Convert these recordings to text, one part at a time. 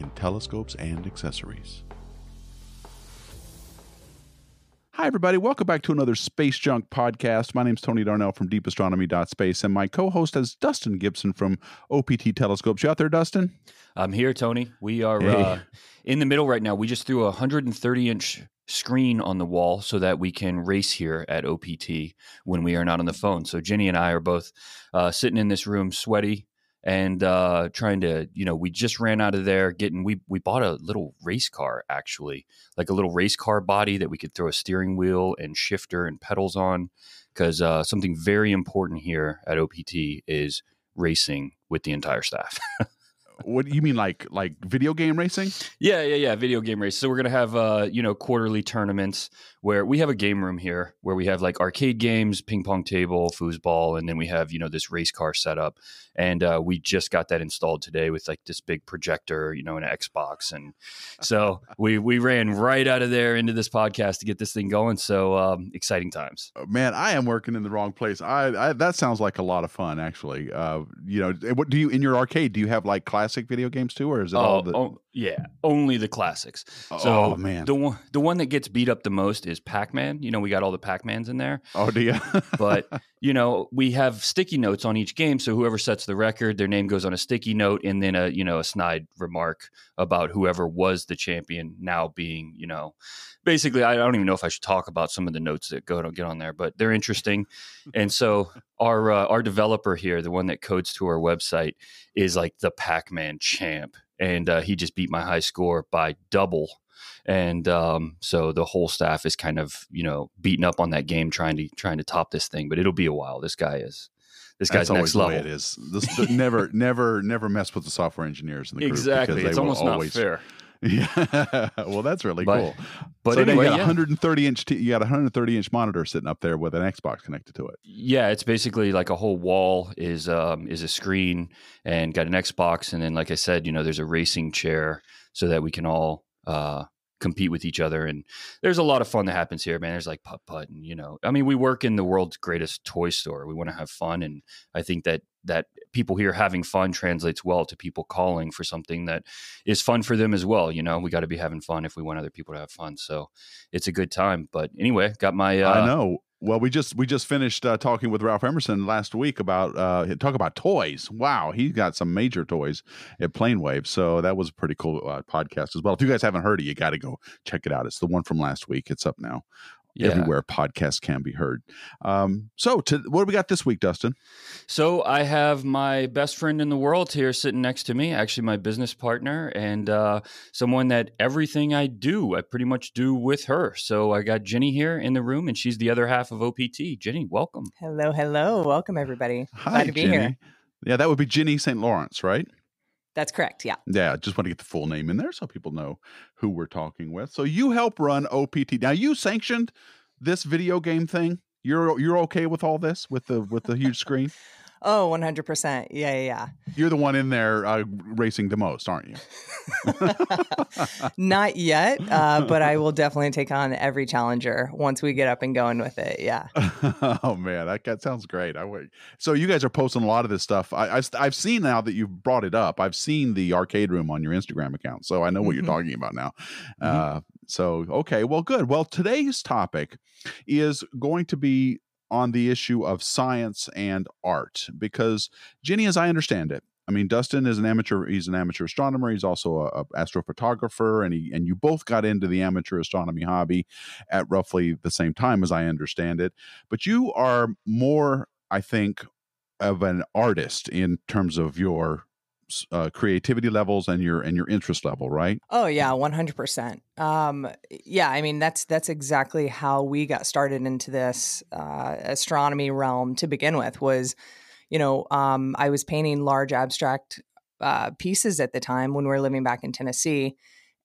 in telescopes and accessories. Hi, everybody. Welcome back to another Space Junk podcast. My name is Tony Darnell from deepastronomy.space, and my co host is Dustin Gibson from OPT Telescopes. You out there, Dustin? I'm here, Tony. We are Hey. uh, in the middle right now. We just threw a 130 inch screen on the wall so that we can race here at OPT when we are not on the phone. So Jenny and I are both uh, sitting in this room, sweaty and uh, trying to, you know, we just ran out of there getting. We we bought a little race car actually, like a little race car body that we could throw a steering wheel and shifter and pedals on. Because uh, something very important here at OPT is racing with the entire staff. What do you mean, like like video game racing? Yeah, yeah, yeah. Video game race. So we're gonna have uh, you know, quarterly tournaments where we have a game room here where we have like arcade games, ping pong table, foosball, and then we have, you know, this race car setup. And uh, we just got that installed today with like this big projector, you know, an Xbox. And so we we ran right out of there into this podcast to get this thing going. So um, exciting times. Uh, Man, I am working in the wrong place. I, I that sounds like a lot of fun, actually. Uh, you know, what do you in your arcade? Do you have like classic video games too, or is it all Oh, the? oh, yeah, only the classics. oh So man, the one the one that gets beat up the most is Pac-Man. You know, we got all the Pac-Mans in there. oh, do you? but you know we have sticky notes on each game so whoever sets the record their name goes on a sticky note and then a you know a snide remark about whoever was the champion now being you know basically i don't even know if i should talk about some of the notes that go to get on there but they're interesting. And so our uh, our developer here the one that codes to our website is like the pac-man champ and uh, he just beat my high score by double. And um, so the whole staff is kind of you know beating up on that game trying to trying to top this thing but it'll be a while. This guy is this guy's That's next always level the way it is. This, the- never, never, never mess with the software engineers in the group exactly because it's almost always, not fair Yeah. well, that's really But- cool. but so anyway you got a yeah. 130 inch. T- you got a 130 inch monitor sitting up there with an Xbox connected to it. yeah it's basically like a whole wall is um, is a screen and got an xbox and then like i said you know there's a racing chair so that we can all uh, compete with each other and there's a lot of fun that happens here man. There's like putt putt and you know i mean we work in the world's greatest toy store. We want to have fun and i think that that people here having fun translates well to people calling for something that is fun for them as well you know? We got to be having fun if we want other people to have fun so it's a good time. But anyway got my uh, I know. Well, we just we just finished uh, talking with Ralph Emerson last week about uh, talk about toys. Wow, he's got some major toys at Planewave, so that was a pretty cool uh, podcast as well. If you guys haven't heard it, you got to go check it out. It's the one from last week. It's up now yeah. everywhere podcasts can be heard. Um, so, to, what do we got this week, Dustin? So I have my best friend in the world here sitting next to me, actually my business partner, and uh, someone that everything I do, I pretty much do with her. So I got Jenny here in the room, and she's the other half of OPT. Jenny, welcome. Hello, hello. Welcome, everybody. Hi, Glad to be Ginny. here. Yeah, that would be Ginny St. Lawrence, right? That's correct. Yeah. Yeah, just want to get the full name in there so people know who we're talking with. So you help run OPT. Now you sanctioned this video game thing. You're you're okay with all this with the with the huge screen. Oh, 100%. Yeah, yeah, yeah. You're the one in there uh, racing the most, aren't you? Not yet, uh, but I will definitely take on every challenger once we get up and going with it. Yeah. oh man, that, that sounds great. I wait. So you guys are posting a lot of this stuff. I, I I've seen now that you've brought it up. I've seen the arcade room on your Instagram account, so I know what Mhm. you're talking about now. Mhm. Uh, so okay, well, good. Well, today's topic is going to be on the issue of science and art because Jenny, as I understand it. I mean, Dustin is an amateur. He's an amateur astronomer. He's also a, a astrophotographer, and he and you both got into the amateur astronomy hobby at roughly the same time, as I understand it. But you are more, I think, of an artist in terms of your uh, creativity levels and your and your interest level, right? Oh yeah, one hundred percent. Um, yeah, I mean that's that's exactly how we got started into this uh, astronomy realm to begin with. Was you know um, I was painting large abstract uh, pieces at the time when we were living back in Tennessee.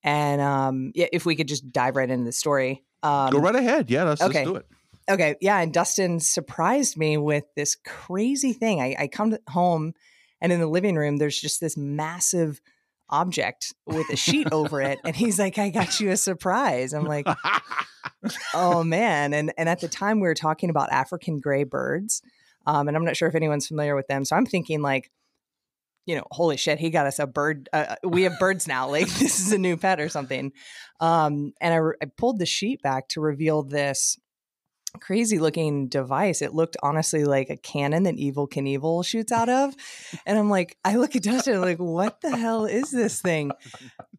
And um, yeah, if we could just dive right into the story. Um, Go right ahead. Yeah, let's, okay. let's do it. Okay. Yeah. And Dustin surprised me with this crazy thing. I, I come home and in the living room, there's just this massive object with a sheet over it. And he's like, I got you a surprise. I'm like, oh man. And and at the time we were talking about African gray birds. Um, and I'm not sure if anyone's familiar with them. So I'm thinking like, you know, holy shit, he got us a bird. Uh, we have birds now. Like this is a new pet or something. Um, and I, I pulled the sheet back to reveal this crazy looking device. It looked honestly like a cannon that Evel Knievel shoots out of. And I'm like, I look at Dustin, I'm like, what the hell is this thing?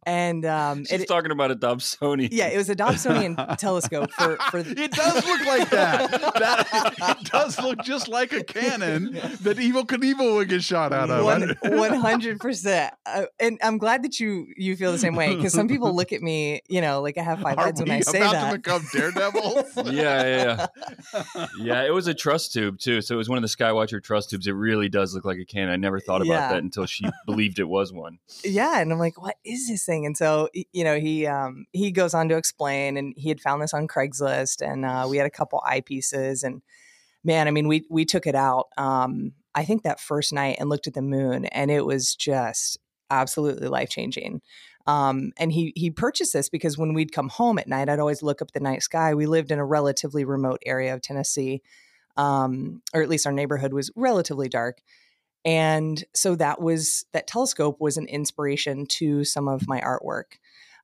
And um, She's it, talking about a Dobsonian. yeah, it was a Dobsonian telescope for for It does look like that. that. It does look just like a cannon that Evel Knievel would get shot out of. One one hundred percent, Uh, and I'm glad that you you feel the same way because some people look at me, you know, like I have five Are heads when I say about that. to become daredevils? yeah, yeah, yeah. yeah, it was a truss tube too. So it was one of the Skywatcher truss tubes. It really does look like a cannon. I never thought about Yeah. that until she believed it was one. yeah and i'm like what is this thing and so you know he um he goes on to explain and he had found this on craigslist and uh, we had a couple eyepieces and man i mean we we took it out um i think that first night and looked at the moon and it was just absolutely life changing um, and he he purchased this because when we'd come home at night, I'd always look up the night sky. We lived in a relatively remote area of Tennessee, um, or at least our neighborhood was relatively dark and so that was that telescope was an inspiration to some of my artwork.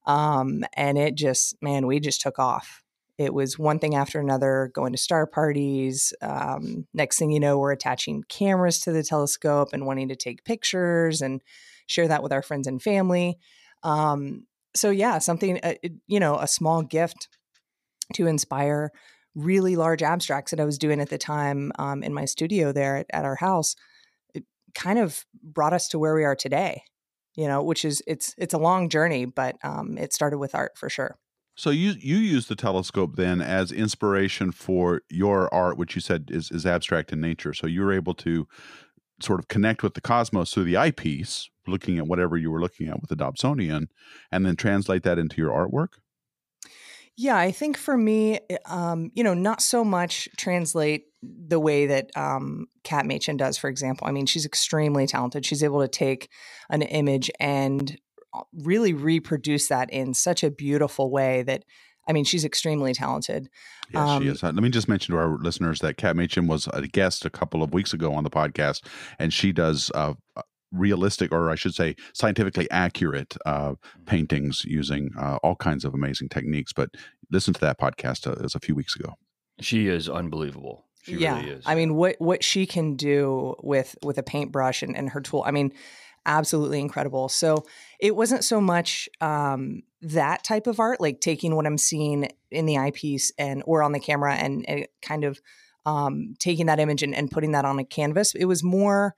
Um, and it just man we just took off. It was one thing after another going to star parties um, next thing you know we're attaching cameras to the telescope and wanting to take pictures and share that with our friends and family. Um, so yeah something uh, you know a small gift to inspire really large abstracts that i was doing at the time um, in my studio there at, at our house kind of brought us to where we are today you know which is it's it's a long journey but um it started with art for sure So you you use the telescope then as inspiration for your art, which you said is is abstract in nature. So you were able to sort of connect with the cosmos through the eyepiece, looking at whatever you were looking at with the Dobsonian, and then translate that into your artwork. yeah i think for me um you know not so much translate the way that um kat machin does for example i mean she's extremely talented she's able to take an image and uh, really reproduce that in such a beautiful way that i mean she's extremely talented Yes, she Um, is. Uh, Let me just mention to our listeners that Kat Machin was a guest a couple of weeks ago on the podcast, and she does uh, realistic, or I should say, scientifically accurate uh, paintings using uh, all kinds of amazing techniques. But listen to that podcast; uh, it was a few weeks ago. She is unbelievable. She yeah really is. i mean what what she can do with with a paintbrush and, and her tool i mean absolutely incredible so it wasn't so much um that type of art like taking what i'm seeing in the eyepiece and or on the camera and, and kind of um taking that image and, and putting that on a canvas it was more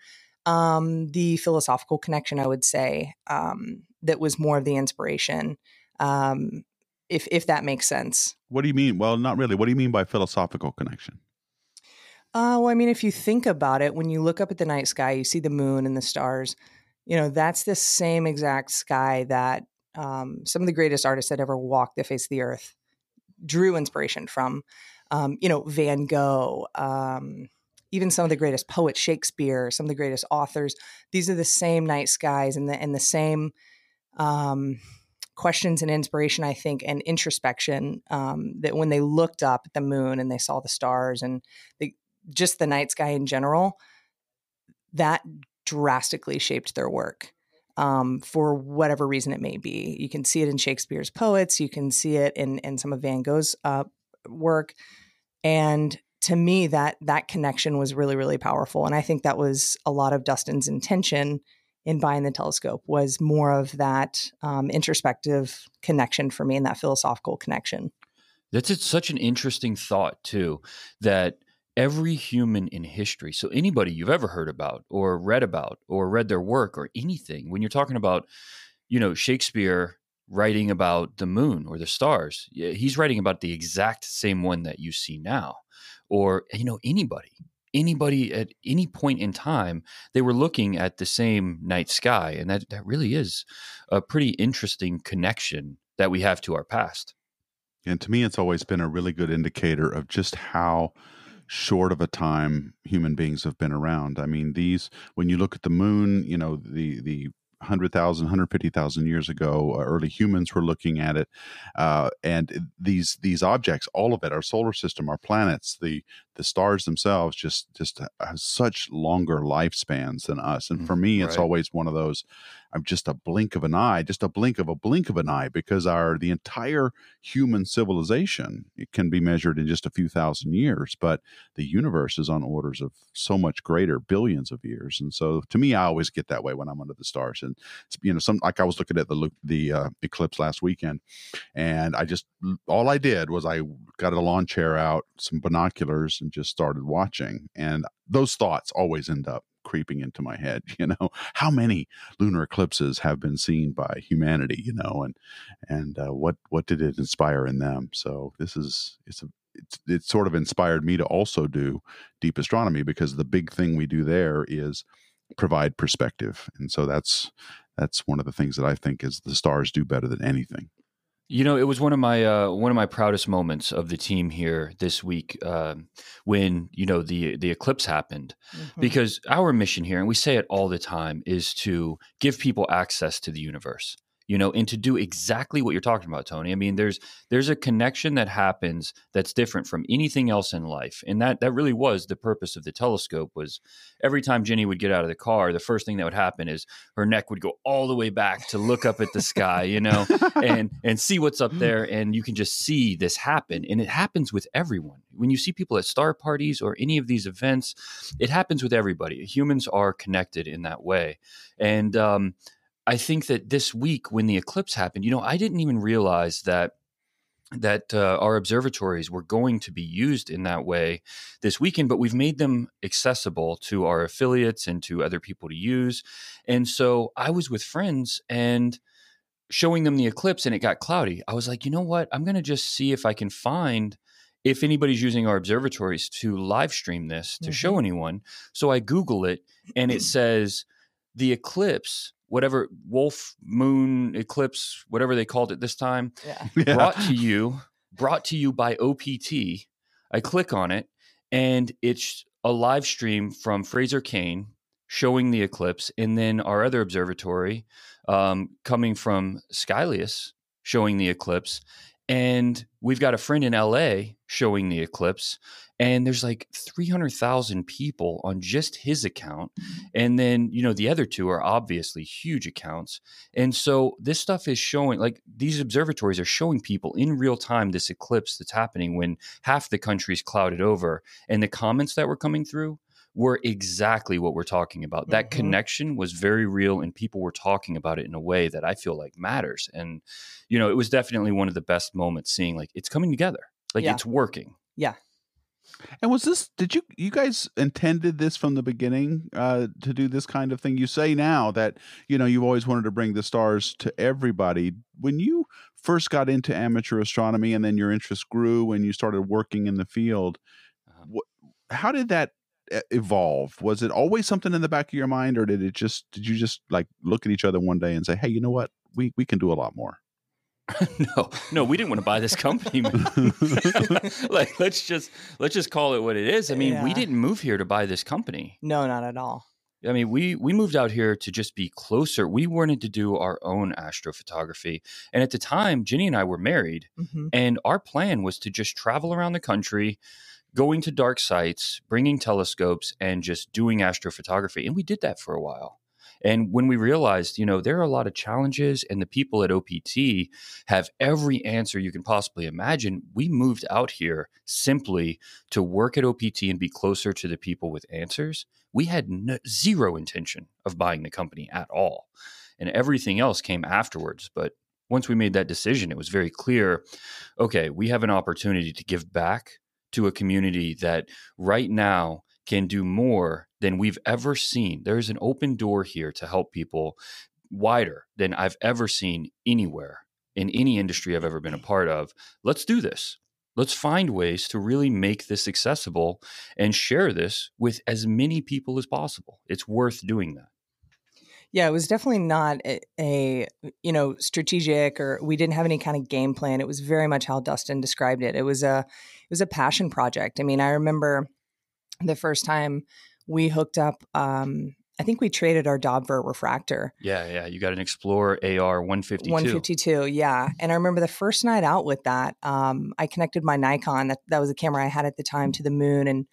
um the philosophical connection i would say um that was more of the inspiration um if if that makes sense What do you mean? Well, not really. What do you mean by philosophical connection? Uh, well, I mean, if you think about it, when you look up at the night sky, you see the moon and the stars. You know, that's the same exact sky that um, some of the greatest artists that ever walked the face of the earth drew inspiration from. Um, you know, Van Gogh, um, even some of the greatest poets, Shakespeare, some of the greatest authors. These are the same night skies and the and the same um, questions and inspiration, I think, and introspection um, that when they looked up at the moon and they saw the stars and they, just the night sky in general, that drastically shaped their work um, for whatever reason it may be. You can see it in Shakespeare's poets, you can see it in, in some of Van Gogh's uh, work. And to me, that that connection was really, really powerful. And I think that was a lot of Dustin's intention in buying the telescope was more of that um, introspective connection for me and that philosophical connection. That's such an interesting thought too. That every human in history, so anybody you've ever heard about or read about or read their work or anything, when you're talking about, you know, Shakespeare writing about the moon or the stars, he's writing about the exact same one that you see now, or you know anybody, anybody at any point in time they were looking at the same night sky and that that really is a pretty interesting connection that we have to our past. And to me it's always been a really good indicator of just how short of a time human beings have been around i mean these when you look at the moon you know the the 100,000, 150,000 years ago. Uh, early humans were looking at it, uh, and these these objects, all of it, our solar system, our planets, the the stars themselves, just just have such longer lifespans than us. And for mm-hmm. me, it's right. always one of those. I'm just a blink of an eye, just a blink of a blink of an eye, because our the entire human civilization it can be measured in just a few thousand years, but the universe is on orders of so much greater, billions of years. And so, to me, I always get that way when I'm under the stars. And you know, some like I was looking at the the uh, eclipse last weekend, and I just all I did was I got a lawn chair out, some binoculars, and just started watching. And those thoughts always end up creeping into my head you know how many lunar eclipses have been seen by humanity you know and and uh, what what did it inspire in them so this is it's a it's, it sort of inspired me to also do deep astronomy because the big thing we do there is provide perspective and so that's that's one of the things that i think is the stars do better than anything you know, it was one of my uh, one of my proudest moments of the team here this week uh, when you know the the eclipse happened, mm-hmm. because our mission here, and we say it all the time, is to give people access to the universe you know and to do exactly what you're talking about tony. I mean there's there's a connection that happens that's different from anything else in life and that that really was the purpose of the telescope was every time jenny would get out of the car the first thing that would happen is her neck would go all the way back to look up at the sky you know and and see what's up there and you can just see this happen and it happens with everyone. When you see people at star parties or any of these events it happens with everybody. Humans are connected in that way and um I think that this week when the eclipse happened, you know, I didn't even realize that that uh, our observatories were going to be used in that way this weekend, but we've made them accessible to our affiliates and to other people to use. And so I was with friends and showing them the eclipse and it got cloudy. I was like, you know what? I'm going to just see if I can find if anybody's using our observatories to live stream this to mm-hmm. show anyone. So I Google it and it says the eclipse whatever wolf moon eclipse whatever they called it this time yeah. Yeah. brought to you brought to you by opt i click on it and it's a live stream from fraser cain showing the eclipse and then our other observatory um, coming from skylius showing the eclipse and we've got a friend in la showing the eclipse and there's like 300,000 people on just his account mm-hmm. and then you know the other two are obviously huge accounts and so this stuff is showing like these observatories are showing people in real time this eclipse that's happening when half the country's clouded over and the comments that were coming through were exactly what we're talking about. That mm-hmm. connection was very real, and people were talking about it in a way that I feel like matters. And, you know, it was definitely one of the best moments seeing like it's coming together, like yeah. it's working. Yeah. And was this? Did you you guys intended this from the beginning uh, to do this kind of thing? You say now that you know you've always wanted to bring the stars to everybody. When you first got into amateur astronomy, and then your interest grew, and you started working in the field, uh-huh. what, how did that evolve? Was it always something in the back of your mind, or did it just did you just like look at each other one day and say, "Hey, you know what? We we can do a lot more." no, no, we didn't want to buy this company. like, let's just let's just call it what it is. I mean, yeah. we didn't move here to buy this company. No, not at all. I mean, we we moved out here to just be closer. We wanted to do our own astrophotography, and at the time, Jenny and I were married, mm-hmm. and our plan was to just travel around the country, going to dark sites, bringing telescopes, and just doing astrophotography. And we did that for a while. And when we realized, you know, there are a lot of challenges and the people at OPT have every answer you can possibly imagine, we moved out here simply to work at OPT and be closer to the people with answers. We had no, zero intention of buying the company at all. And everything else came afterwards. But once we made that decision, it was very clear okay, we have an opportunity to give back to a community that right now can do more than we've ever seen. There's an open door here to help people wider than I've ever seen anywhere in any industry I've ever been a part of. Let's do this. let's find ways to really make this accessible and share this with as many people as possible. It's worth doing that. Yeah, it was definitely not a, a, you know strategic or we didn't have any kind of game plan. It was very much how Dustin described it. It was a it was a passion project. I mean, I remember the first time we hooked up um, I think we traded our Dobver refractor. Yeah, yeah. You got an Explorer AR 152. 152, yeah. And I remember the first night out with that, um, I connected my Nikon, that, that was a camera I had at the time, to the moon and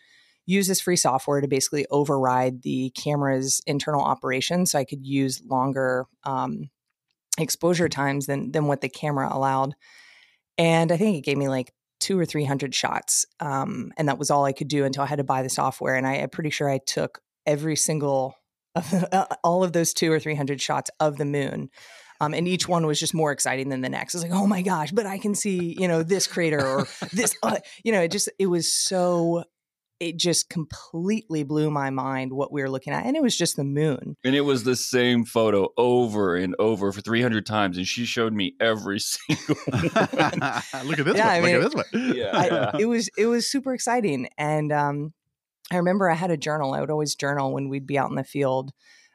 used this free software to basically override the camera's internal operation so I could use longer um, exposure times than, than what the camera allowed. And I think it gave me like two or 300 shots. Um, and that was all I could do until I had to buy the software. And I, I'm pretty sure I took every single of uh, all of those two or three hundred shots of the moon. Um, and each one was just more exciting than the next. It's like, oh my gosh, but I can see, you know, this crater or this, uh, you know, it just, it was so, it just completely blew my mind what we were looking at. And it was just the moon. And it was the same photo over and over for 300 times. And she showed me every single Look at this yeah, one. I mean, Look at this one. Yeah. I, it was, it was super exciting. And, um, I remember I had a journal. I would always journal when we'd be out in the field,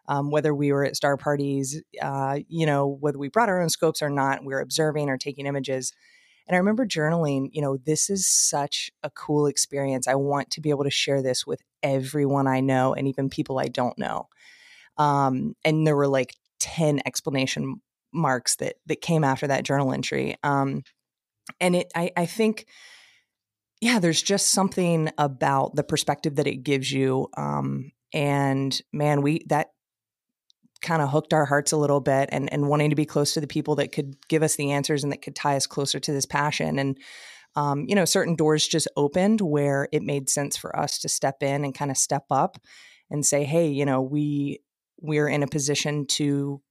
um, whether we were at star parties, uh, you know, whether we brought our own scopes or not, we were observing or taking images. And I remember journaling, you know, this is such a cool experience. I want to be able to share this with everyone I know and even people I don't know. Um, and there were like 10 explanation marks that that came after that journal entry. Um, and it I, I think yeah, there's just something about the perspective that it gives you. Um, and man, we that kind of hooked our hearts a little bit and, and wanting to be close to the people that could give us the answers and that could tie us closer to this passion. And, um, you know, certain doors just opened where it made sense for us to step in and kind of step up and say, hey, you know, we we're in a position to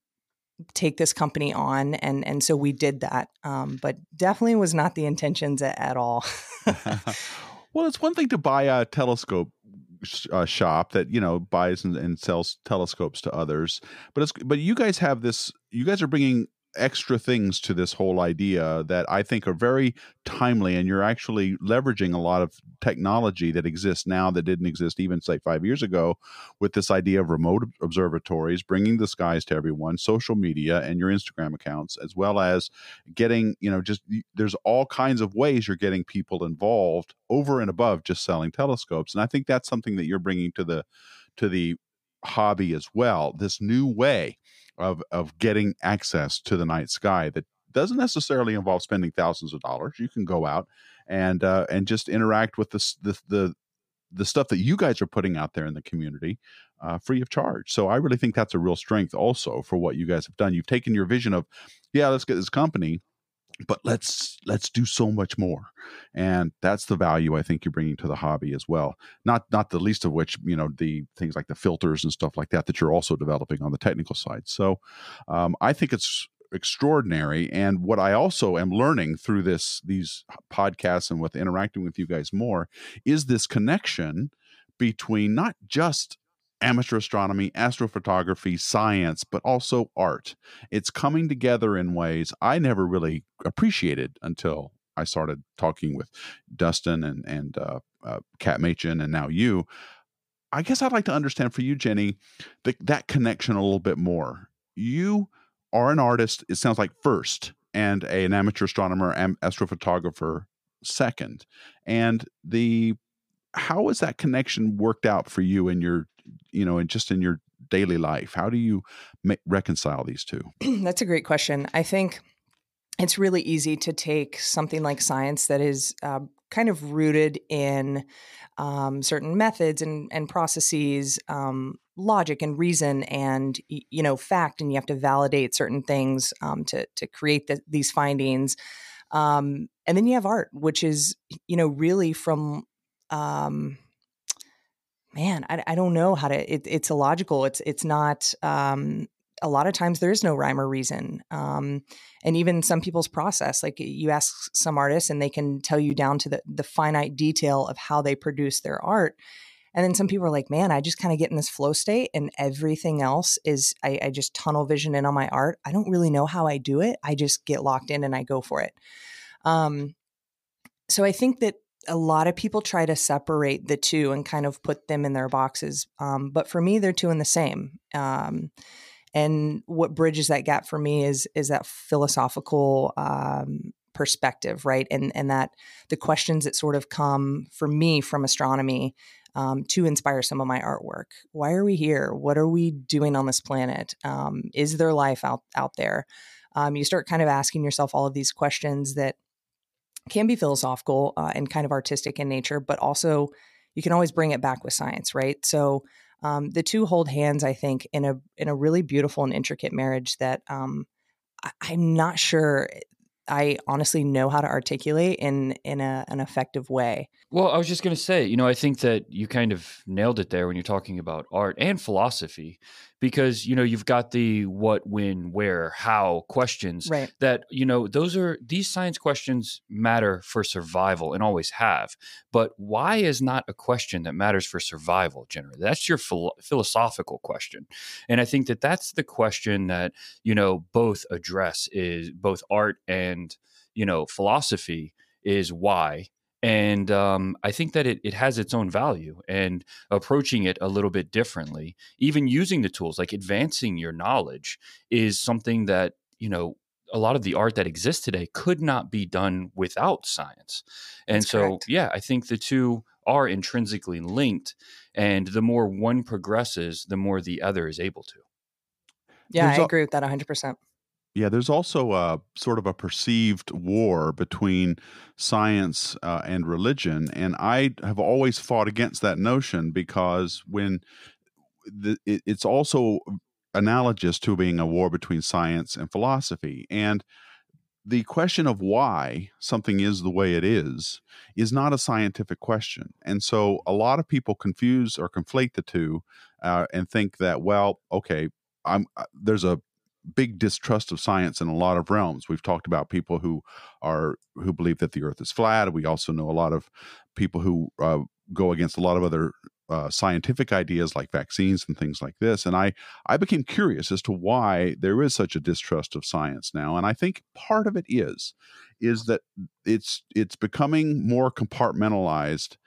take this company on and and so we did that um, but definitely was not the intentions at, at all well it's one thing to buy a telescope uh, shop that you know buys and, and, sells telescopes to others but it's but you guys have this you guys are bringing extra things to this whole idea that I think are very timely, and you're actually leveraging a lot of technology that exists now that didn't exist even say five years ago, with this idea of remote observatories, bringing the skies to everyone, social media, and your Instagram accounts, as well as getting you know just there's all kinds of ways you're getting people involved over and above just selling telescopes, and I think that's something that you're bringing to the to the hobby as well. This new way of of getting access to the night sky that doesn't necessarily involve spending thousands of dollars. You can go out and uh, and just interact with the, the the the stuff that you guys are putting out there in the community uh, free of charge. So I really think that's a real strength also for what you guys have done. You've taken your vision of, yeah, let's get this company but let's let's do so much more. And that's the value i think you're bringing to the hobby as well. Not not the least of which you know the things like the filters and stuff like that that you're also developing on the technical side. So um, i think it's extraordinary. And what i also am learning through this these podcasts and with interacting with you guys more is this connection between not just amateur astronomy, astrophotography, science, but also art. It's coming together in ways I never really appreciated until I started talking with Dustin and and uh, uh, Kat Machin and now you. I guess I'd like to understand for you, Jenny, the, that connection a little bit more. You are an artist. It sounds like first, and a, an amateur astronomer and astrophotographer second. And the how has that connection worked out for you in your you know, and just in your daily life? How do you ma- reconcile these two? That's a great question. I think it's really easy to take something like science that is uh, kind of rooted in um, certain methods and, and processes, um, logic and reason, and you know fact, and you have to validate certain things um, to to create the, these findings. Um, and then you have art, which is you know really from um, man, I, I don't know how to. It, it's illogical. It's it's not. Um, a lot of times there is no rhyme or reason, um, and even some people's process. Like you ask some artists, and they can tell you down to the the finite detail of how they produce their art. And then some people are like, man, I just kind of get in this flow state, and everything else is I, I just tunnel vision in on my art. I don't really know how I do it. I just get locked in and I go for it. Um, so I think that a lot of people try to separate the two and kind of put them in their boxes. Um, but for me, they're two in the same. Um, and what bridges that gap for me is is that philosophical um, perspective, right? And and that the questions that sort of come for me from astronomy um, to inspire some of my artwork. Why are we here? What are we doing on this planet? Um, is there life out out there? Um, you start kind of asking yourself all of these questions that can be philosophical uh, and kind of artistic in nature, but also you can always bring it back with science, right? So um, the two hold hands, I think, in a in a really beautiful and intricate marriage that um, I, I'm not sure I honestly know how to articulate in in a, an effective way. Well, I was just going to say, you know, I think that you kind of nailed it there when you're talking about art and philosophy, because you know you've got the what, when, where, how questions. Right. That you know those are these science questions matter for survival and always have. But why is not a question that matters for survival generally? That's your philo- philosophical question, and I think that that's the question that you know both address is both art and you know philosophy is why and um, I think that it, it has its own value and approaching it a little bit differently, even using the tools like advancing your knowledge is something that, you know, a lot of the art that exists today could not be done without science. And That's so, correct. yeah, I think the two are intrinsically linked. And the more one progresses, the more the other is able to. Yeah, There's I a- agree with that 100%. Yeah, there's also a sort of a perceived war between science uh, and religion, and I have always fought against that notion because when the, it, it's also analogous to being a war between science and philosophy, and the question of why something is the way it is is not a scientific question, and so a lot of people confuse or conflate the two uh, and think that well, okay, I'm uh, there's a big distrust of science in a lot of realms. We've talked about people who are who believe that the Earth is flat. We also know a lot of people who uh, go against a lot of other uh, scientific ideas like vaccines and things like this. And I I became curious as to why there is such a distrust of science now. And I think part of it is is that it's it's becoming more compartmentalized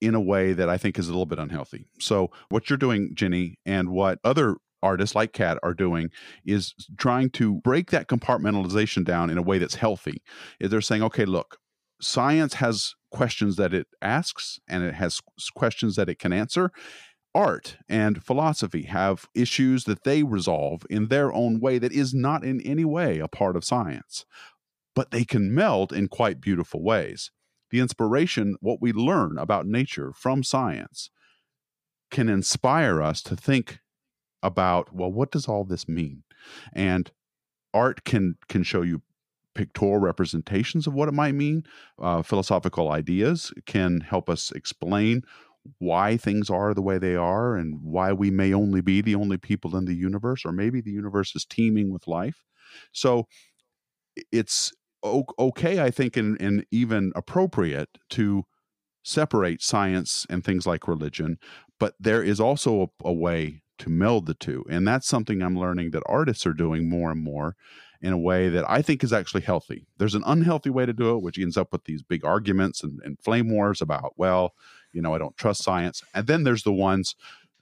in a way that I think is a little bit unhealthy. So what you're doing, Jenny, and what other artists like Kat are doing is trying to break that compartmentalization down in a way that's healthy. They're saying, okay, look, science has questions that it asks and it has questions that it can answer. Art and philosophy have issues that they resolve in their own way that is not in any way a part of science, but they can meld in quite beautiful ways. The inspiration, what we learn about nature from science, can inspire us to think about well what does all this mean? And art can can show you pictorial representations of what it might mean. Uh, philosophical ideas can help us explain why things are the way they are and why we may only be the only people in the universe or maybe the universe is teeming with life. So it's okay i think and, and even appropriate to separate science and things like religion but there is also a, a way to meld the two. And that's something I'm learning that artists are doing more and more in a way that I think is actually healthy. There's an unhealthy way to do it, which ends up with these big arguments and, and flame wars about, well, you know, I don't trust science. And then there's the ones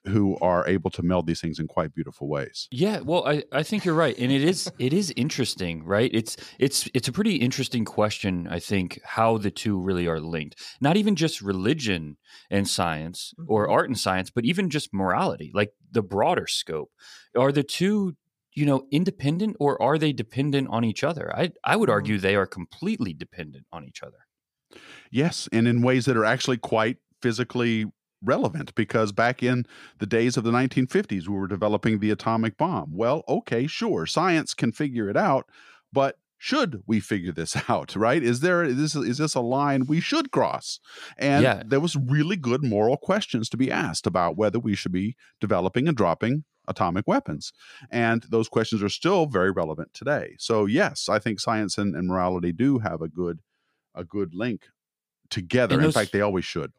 who are able to meld these things in quite beautiful ways. Yeah, well, I, I think you're right, and it is it is interesting, right? It's it's it's a pretty interesting question. I think how the two really are linked. Not even just religion and science or Mhm. art and science, but even just morality, like the broader scope. Are the two you know independent or are they dependent on each other? I I would Mhm. argue they are completely dependent on each other. Yes, and in ways that are actually quite physically relevant because back in the days of the 1950s we were developing the atomic bomb. Well, okay, sure, science can figure it out, but should we figure this out, right? Is there is this is this a line we should cross? And Yeah. there was really good moral questions to be asked about whether we should be developing and dropping atomic weapons. And those questions are still very relevant today. So yes, I think science and, and morality do have a good a good link together. In fact, they always should.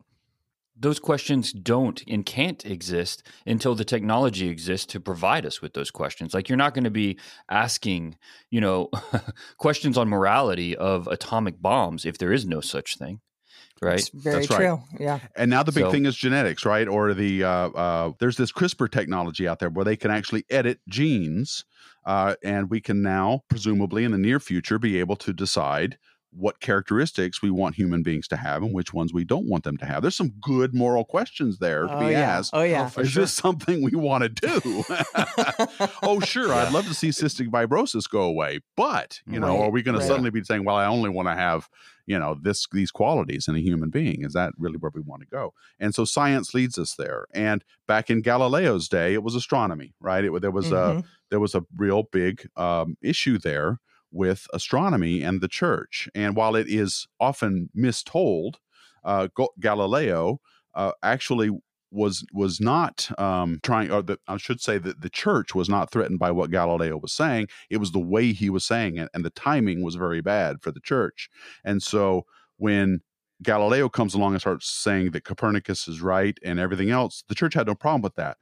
Those questions don't and can't exist until the technology exists to provide us with those questions. Like you're not going to be asking, you know, questions on morality of atomic bombs if there is no such thing. Right. That's very That's true. Right. Yeah. And now the big so, thing is genetics, right? Or the uh, uh, there's this CRISPR technology out there where they can actually edit genes, uh, and we can now, presumably in the near future, be able to decide what characteristics we want human beings to have and which ones we don't want them to have. There's some good moral questions there to oh, be yeah. asked. Oh yeah, is sure. this something we want to do? oh sure, yeah. I'd love to see cystic fibrosis go away, but you know, right. are we going right. to suddenly be saying, well, I only want to have you know this these qualities in a human being? Is that really where we want to go? And so science leads us there. And back in Galileo's day, it was astronomy, right? It, there was mm-hmm. a there was a real big um, issue there with astronomy and the church. And while it is often mistold, uh, Galileo uh, actually was was not um, trying, or the, I should say that the church was not threatened by what Galileo was saying. It was the way he was saying it, and the timing was very bad for the church. And so when Galileo comes along and starts saying that Copernicus is right and everything else, the church had no problem with that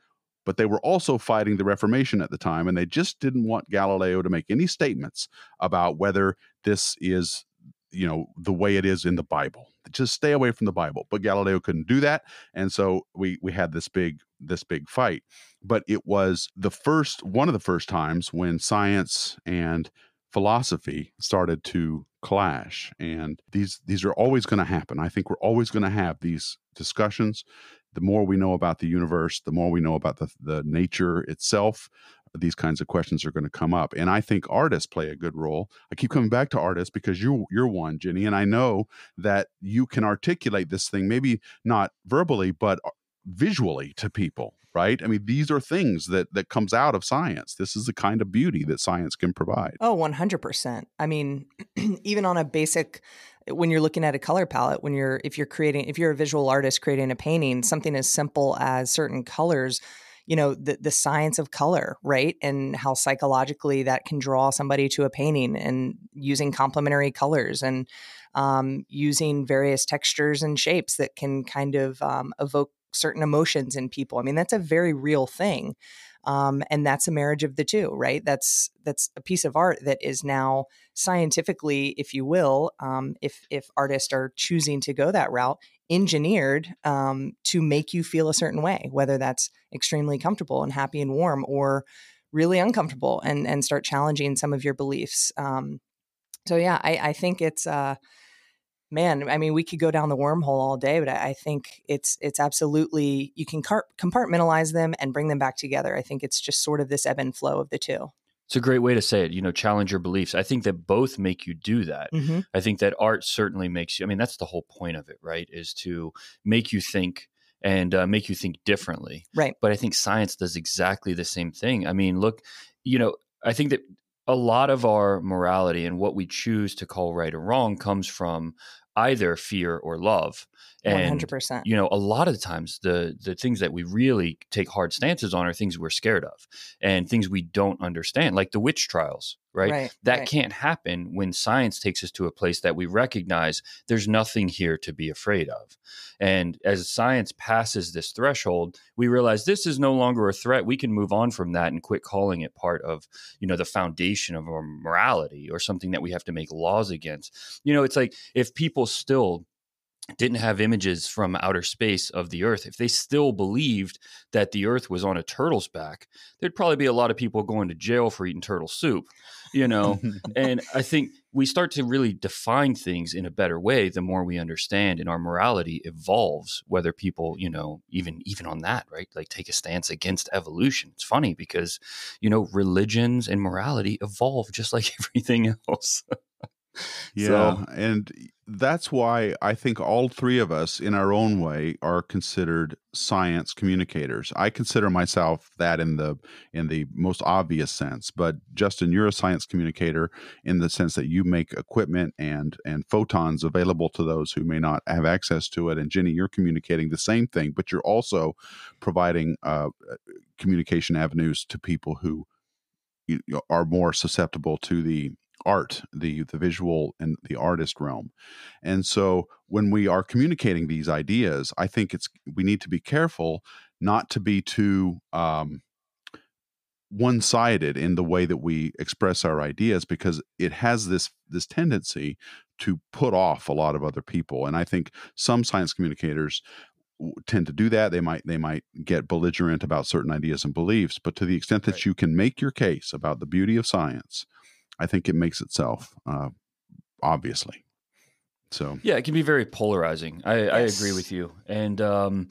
but they were also fighting the Reformation at the time, and they just didn't want Galileo to make any statements about whether this is, you know, the way it is in the Bible. Just stay away from the Bible. But Galileo couldn't do that, and so we we had this big this big fight. But it was the first one of the first times when science and philosophy started to clash and these these are always going to happen i think we're always going to have these discussions the more we know about the universe, the more we know about the, the nature itself, these kinds of questions are going to come up. And I think artists play a good role. I keep coming back to artists because you you're one, Jenny, and I know that you can articulate this thing maybe not verbally but uh, visually to people, right? I mean, these are things that that comes out of science. This is the kind of beauty that science can provide. Oh, 100%. I mean, even on a basic when you're looking at a color palette when you're if you're creating if you're a visual artist creating a painting something as simple as certain colors you know the the science of color right? And how psychologically that can draw somebody to a painting and using complementary colors and um, using various textures and shapes that can kind of um, evoke certain emotions in people. I mean that's a very real thing um, and that's a marriage of the two right? That's that's a piece of art that is now scientifically if you will um, if if artists are choosing to go that route engineered um, to make you feel a certain way whether that's extremely comfortable and happy and warm or really uncomfortable and and start challenging some of your beliefs. Um, so yeah I, I think it's uh, man, I mean, we could go down the wormhole all day, but I think it's it's absolutely you can compartmentalize them and bring them back together. I think it's just sort of this ebb and flow of the two. It's a great way to say it. You know, challenge your beliefs. I think that both make you do that. Mm-hmm. I think that art certainly makes you. I mean, that's the whole point of it, right? Is to make you think and uh, make you think differently. Right. But I think science does exactly the same thing. I mean, look, you know, I think that a lot of our morality and what we choose to call right or wrong comes from either fear or love. And 100%. you know, a lot of the times the the things that we really take hard stances on are things we're scared of and things we don't understand, like the witch trials, right? right that right. can't happen when science takes us to a place that we recognize there's nothing here to be afraid of. And as science passes this threshold, we realize this is no longer a threat. We can move on from that and quit calling it part of, you know, the foundation of our morality or something that we have to make laws against. You know, it's like if people still didn't have images from outer space of the earth if they still believed that the earth was on a turtle's back there'd probably be a lot of people going to jail for eating turtle soup you know? And i think we start to really define things in a better way the more we understand and our morality evolves whether people you know even even on that right? Like take a stance against evolution. It's funny because you know religions and morality evolve just like everything else yeah so, and that's why I think all three of us, in our own way, are considered science communicators. I consider myself that in the in the most obvious sense. But Dustin, you're a science communicator in the sense that you make equipment and and photons available to those who may not have access to it. And Jenny, you're communicating the same thing, but you're also providing uh, communication avenues to people who are more susceptible to the art, the the visual and the artist realm. And so when we are communicating these ideas, I think it's we need to be careful not to be too um, one sided in the way that we express our ideas because it has this this tendency to put off a lot of other people. And I think some science communicators tend to do that they might they might get belligerent about certain ideas and beliefs but to the extent that right. you can make your case about the beauty of science i think it makes itself uh, obviously so yeah it can be very polarizing i, yes. I agree with you and um,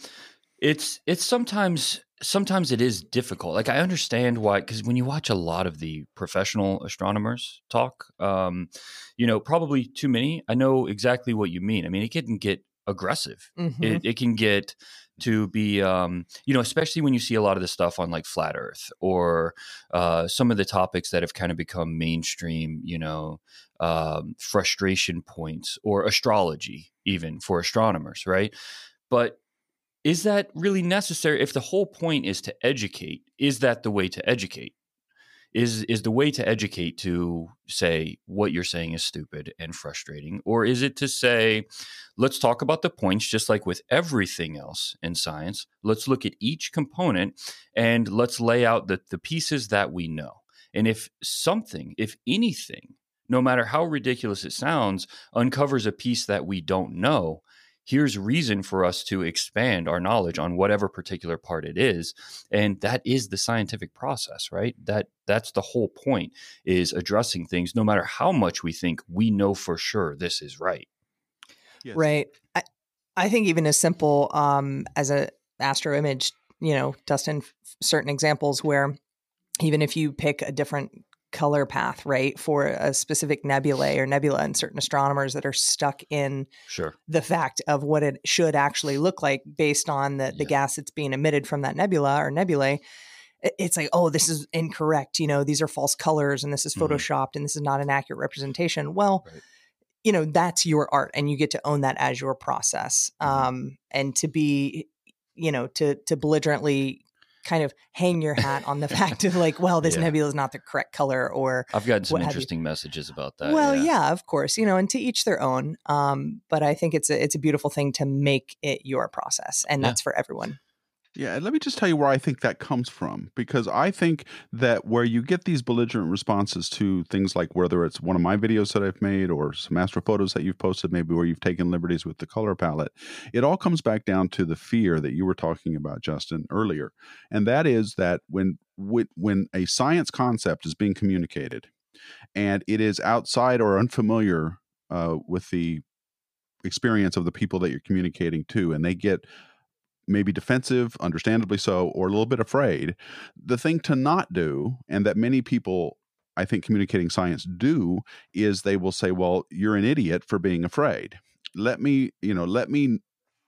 it's it's sometimes sometimes it is difficult like i understand why because when you watch a lot of the professional astronomers talk um, you know probably too many i know exactly what you mean i mean it can get aggressive. Mm-hmm. It, it, can get to be, um, you know, especially when you see a lot of the stuff on like flat Earth or uh, some of the topics that have kind of become mainstream, you know, um, frustration points or astrology, even for astronomers, right? But is that really necessary? If the whole point is to educate, is that the way to educate? Is is the way to educate to say what you're saying is stupid and frustrating or is it to say let's talk about the points just like with everything else in science. Let's look at each component and let's lay out the, the pieces that we know. And if something if anything no matter how ridiculous it sounds uncovers a piece that we don't know here's reason for us to expand our knowledge on whatever particular part it is and that is the scientific process right? That that's the whole point is addressing things no matter how much we think we know for sure this is right. Yes. right. I, I think even as simple um, as a astro image you know dustin certain examples where even if you pick a different color path, right, for a specific nebulae or nebula, and certain astronomers that are stuck in sure. the fact of what it should actually look like based on the, the yeah. gas that's being emitted from that nebula or nebulae. It's like, oh, this is incorrect. You know, these are false colors and this is mm-hmm. photoshopped mm-hmm. and this is not an accurate representation. Well, right. you know, that's your art and you get to own that as your process. Mm-hmm. Um, and to be, you know, to to belligerently kind of hang your hat on the fact of like, well, this yeah. nebula is not the correct color, or I've gotten some interesting messages about that. Well, yeah. yeah. of course, you know, and to each their own. Um, but I think it's a it's a beautiful thing to make it your process, and that's for everyone. Yeah, let me just tell you where I think that comes from because I think that where you get these belligerent responses to things like whether it's one of my videos that I've made or some astro photos that you've posted, maybe where you've taken liberties with the color palette, it all comes back down to the fear that you were talking about, Dustin, earlier, and that is that when when a science concept is being communicated and it is outside or unfamiliar uh, with the experience of the people that you're communicating to, and they get maybe defensive, understandably so, or a little bit afraid. The thing to not do, and that many people I think communicating science do, is they will say, well, you're an idiot for being afraid. Let me, you know, let me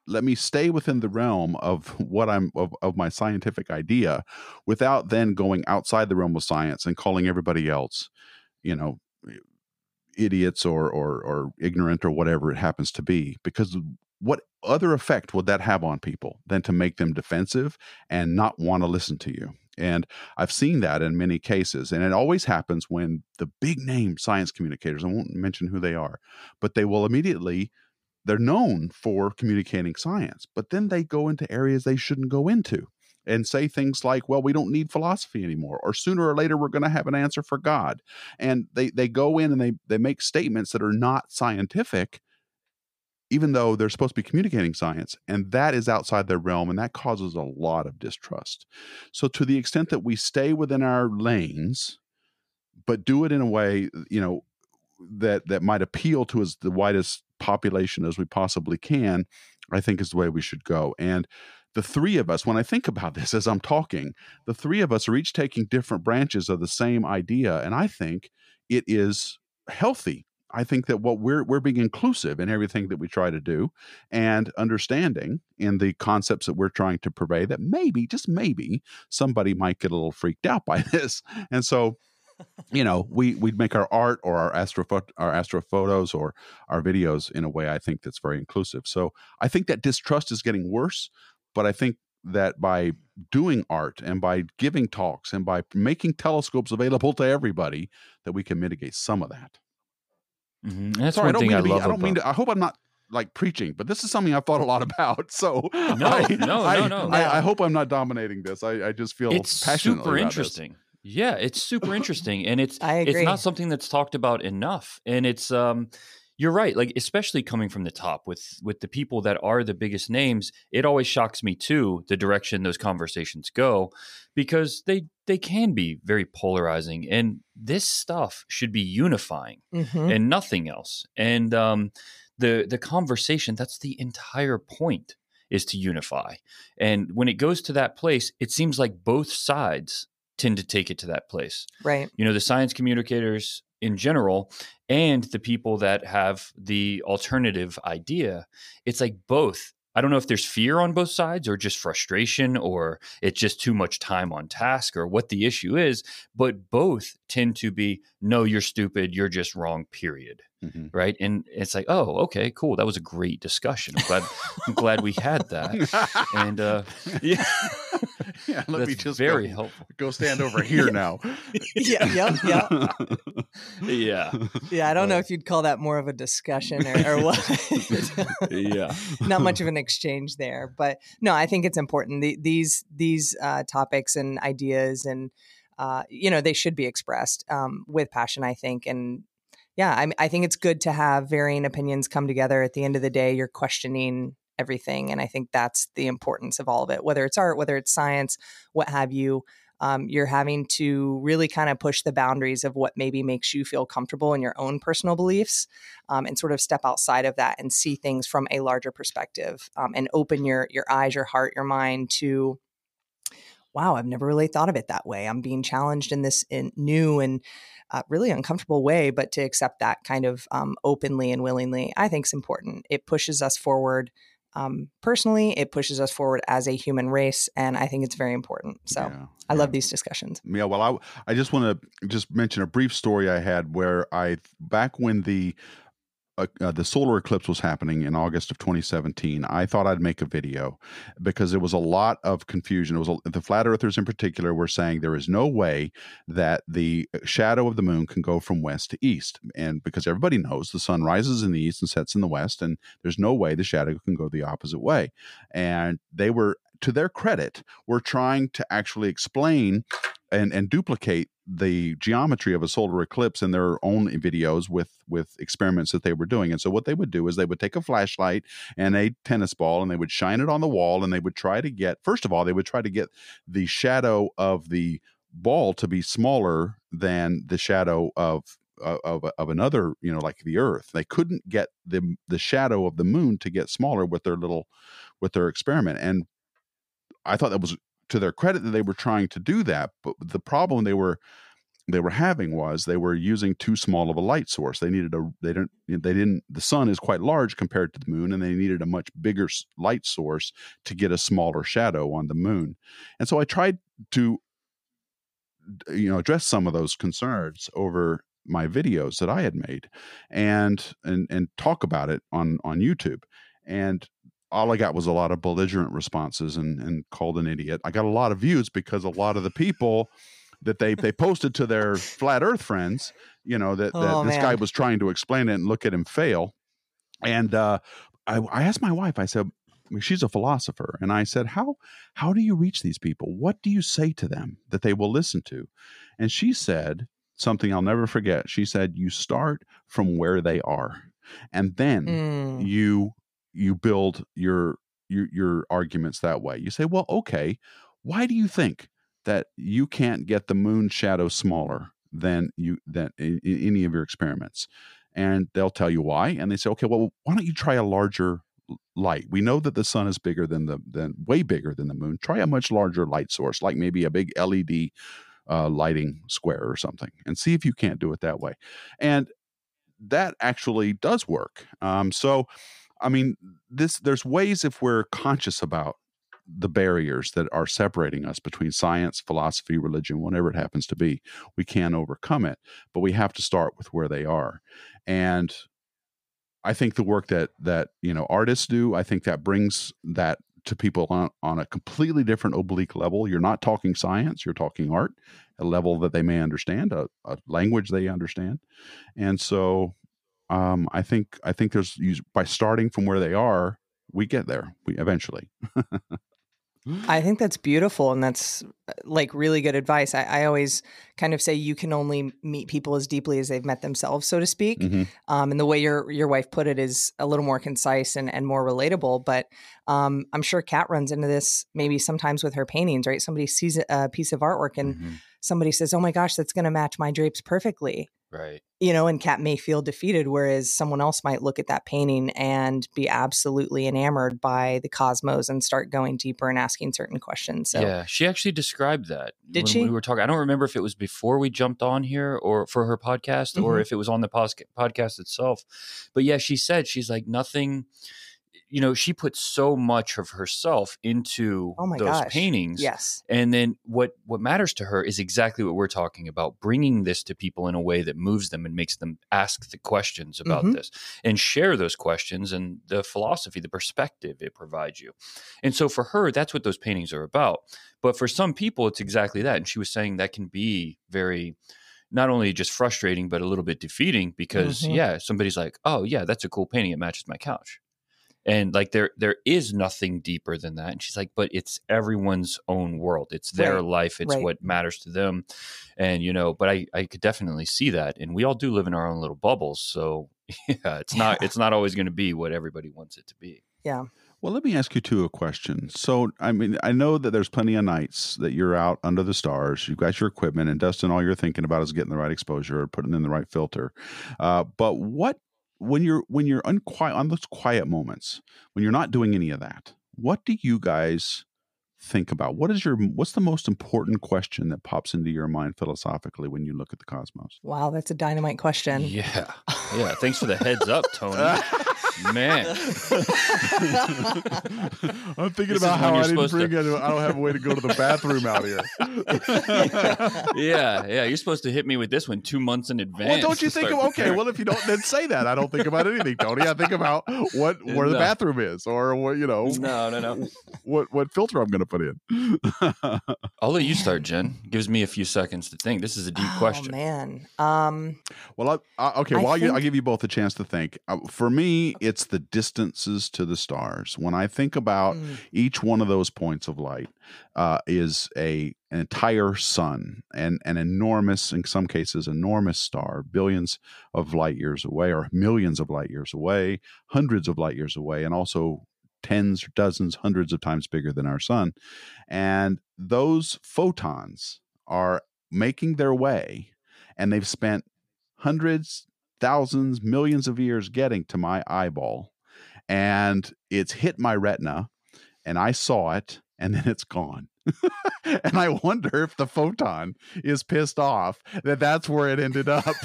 let me stay within the realm of what I'm of, of my scientific idea without then going outside the realm of science and calling everybody else, you know, idiots or or or ignorant or whatever it happens to be because what other effect would that have on people than to make them defensive and not want to listen to you? And I've seen that in many cases. And it always happens when the big name science communicators, I won't mention who they are, but they will immediately, they're known for communicating science, but then they go into areas they shouldn't go into and say things like, well, we don't need philosophy anymore, or sooner or later we're going to have an answer for God. And they, they go in and they, they make statements that are not scientific even though they're supposed to be communicating science, and that is outside their realm, and that causes a lot of distrust. So, to the extent that we stay within our lanes, but do it in a way, you know, that that might appeal to as the widest population as we possibly can, I think is the way we should go. And the three of us, when I think about this as I'm talking, the three of us are each taking different branches of the same idea, and I think it is healthy I think that what we're we're being inclusive in everything that we try to do and understanding in the concepts that we're trying to purvey that maybe just maybe somebody might get a little freaked out by this. And so you know, we we'd make our art or our astro our astro photos or our videos in a way I think that's very inclusive. So I think that distrust is getting worse, but I think that by doing art and by giving talks and by making telescopes available to everybody that we can mitigate some of that. Mm-hmm. That's Sorry, one I don't thing mean I to be. I don't mean to. I hope I'm not like preaching, but this is something I've thought a lot about. So No, I, no, I, no, no. I, I hope I'm not dominating this. I, I just feel it's passionately super about interesting. Yeah, it's super interesting, and it's I it's not something that's talked about enough. And it's um, you're right. Like especially coming from the top with with the people that are the biggest names, it always shocks me too the direction those conversations go, because they they can be very polarizing, and this stuff should be unifying Mhm. and nothing else. And um, the the conversation that's the entire point is to unify. And when it goes to that place, it seems like both sides tend to take it to that place. Right. You know, the science communicators in general and the people that have the alternative idea, it's like both. I don't know if there's fear on both sides or just frustration or it's just too much time on task or what the issue is, but both tend to be no, you're stupid, you're just wrong, period Mhm. right? And it's like, oh, okay, cool. That was a great discussion. I'm glad, I'm glad we had that. And uh, yeah, yeah, let that's me just very go, helpful. go stand over here now. Yeah, yep, yep. Yeah, Yeah, I don't know if you'd call that more of a discussion or, or what. yeah, Not much of an exchange there, but no, I think it's important. The, these these uh, topics and ideas, and uh, you know, they should be expressed um, with passion. I think, and yeah, I, I think it's good to have varying opinions come together. At the end of the day, you're questioning everything, and I think that's the importance of all of it. Whether it's art, whether it's science, what have you. Um, you're having to really kind of push the boundaries of what maybe makes you feel comfortable in your own personal beliefs um, and sort of step outside of that and see things from a larger perspective um, and open your your eyes your heart your mind to wow i've never really thought of it that way i'm being challenged in this in new and uh, really uncomfortable way but to accept that kind of um, openly and willingly i think is important it pushes us forward um, personally it pushes us forward as a human race and i think it's very important so Yeah, i yeah. love these discussions Yeah, well, I I just want to just mention a brief story I had where I back when the uh, the solar eclipse was happening in August of 2017, I thought I'd make a video because there was a lot of confusion. It was a, the flat earthers in particular were saying there is no way that the shadow of the moon can go from west to east, and because everybody knows the sun rises in the east and sets in the west, and there's no way the shadow can go the opposite way. And they were, to their credit, were trying to actually explain and and duplicate the geometry of a solar eclipse in their own videos with with experiments that they were doing. And so what they would do is they would take a flashlight and a tennis ball and they would shine it on the wall and they would try to get first of all they would try to get the shadow of the ball to be smaller than the shadow of uh, of, of another you know like the earth. They couldn't get the the shadow of the moon to get smaller with their little with their experiment. And i thought that was to their credit that they were trying to do that but the problem they were they were having was they were using too small of a light source. They needed a they didn't they didn't the sun is quite large compared to the moon and they needed a much bigger light source to get a smaller shadow on the moon. And so i tried to you know address some of those concerns over my videos that i had made and and and talk about it on on youtube. And all I got was a lot of belligerent responses and, and called an idiot. I got a lot of views because a lot of the people that they they posted to their flat Earth friends, you know, that, that Oh, this guy was trying to explain it and look at him fail. And uh, I, I asked my wife. I said, she's a philosopher, and I said, how how do you reach these people? What do you say to them that they will listen to? And she said something I'll never forget. She said, you start from where they are, and then Mm. you you build your your your arguments that way. You say, well, okay, why do you think that you can't get the moon shadow smaller than you than in, in any of your experiments? And they'll tell you why, and they say, okay, well, why don't you try a larger light? We know that the sun is bigger than the than way bigger than the moon. Try a much larger light source, like maybe a big LED uh, lighting square or something, and see if you can't do it that way. And that actually does work. Um, so, I mean, this there's ways if we're conscious about the barriers that are separating us between science, philosophy, religion, whatever it happens to be, we can overcome it. But we have to start with where they are. And I think the work that that you know artists do, I think that brings that to people on, on a completely different oblique level. You're not talking science, you're talking art, a level that they may understand, a, a language they understand. And so um, I think I think there's by starting from where they are, we get there. We eventually. I think that's beautiful and that's uh, like really good advice. I, I, always kind of say you can only meet people as deeply as they've met themselves, so to speak. Mm-hmm. Um, and the way your your wife put it is a little more concise and, and more relatable. But um, I'm sure Kat runs into this maybe sometimes with her paintings, right? Somebody sees a piece of artwork and mm-hmm. somebody says, "Oh my gosh, that's going to match my drapes perfectly." Right. You know, and Cat may feel defeated, whereas someone else might look at that painting and be absolutely enamored by the cosmos and start going deeper and asking certain questions. So Yeah, she actually described that. Did she? We were talking. I don't remember if it was before we jumped on here or for her podcast mm-hmm. or if it was on the podcast itself. But yeah, she said she's like nothing you know, she put so much of herself into oh those gosh. paintings. Yes. And then what what matters to her is exactly what we're talking about, bringing this to people in a way that moves them and makes them ask the questions about mm-hmm. this and share those questions and the philosophy, the perspective it provides you. And so for her, that's what those paintings are about. But for some people, it's exactly that. And she was saying that can be very not only just frustrating but a little bit defeating because mm-hmm. yeah somebody's like oh yeah that's a cool painting it matches my couch and like there there is nothing deeper than that and she's like but it's everyone's own world it's their right. life it's right. what matters to them and you know but i i could definitely see that and we all do live in our own little bubbles so yeah it's not it's not always going to be what everybody wants it to be yeah well, let me ask you two a question. So, I mean, I know that there's plenty of nights that you're out under the stars. You've got your equipment, and Dustin, all you're thinking about is getting the right exposure or putting in the right filter. Uh, but what when you're when you're unquiet on those quiet moments when you're not doing any of that what do you guys think about? What is your what's the most important question that pops into your mind philosophically when you look at the cosmos? Wow that's a dynamite question. Yeah yeah thanks for the heads up tony Man, I'm thinking this about how I didn't bring to... it. I don't have a way to go to the bathroom out here. yeah, yeah. You're supposed to hit me with this one two months in advance. Well, don't you think of okay? Well, if you don't then say that, I don't think about anything, Tony. I think about what where no. the bathroom is, or what you know. No, no, no. What what filter I'm going to put in. I'll let you start, Jen. Gives me a few seconds to think. This is a deep oh, question. Man, um, well, I, I, okay. Well, think... I'll give you both a chance to think. Uh, for me, it's the distances to the stars. When I think about mm. each one of those points of light, uh, is a an entire sun and an enormous, in some cases, enormous star, billions of light years away, or millions of light years away, hundreds of light years away, and also tens, dozens, hundreds of times bigger than our sun. And those photons are making their way, and they've spent hundreds, thousands, millions of years getting to my eyeball. And it's hit my retina, and I saw it, and then it's gone. and I wonder if the photon is pissed off that that's where it ended up.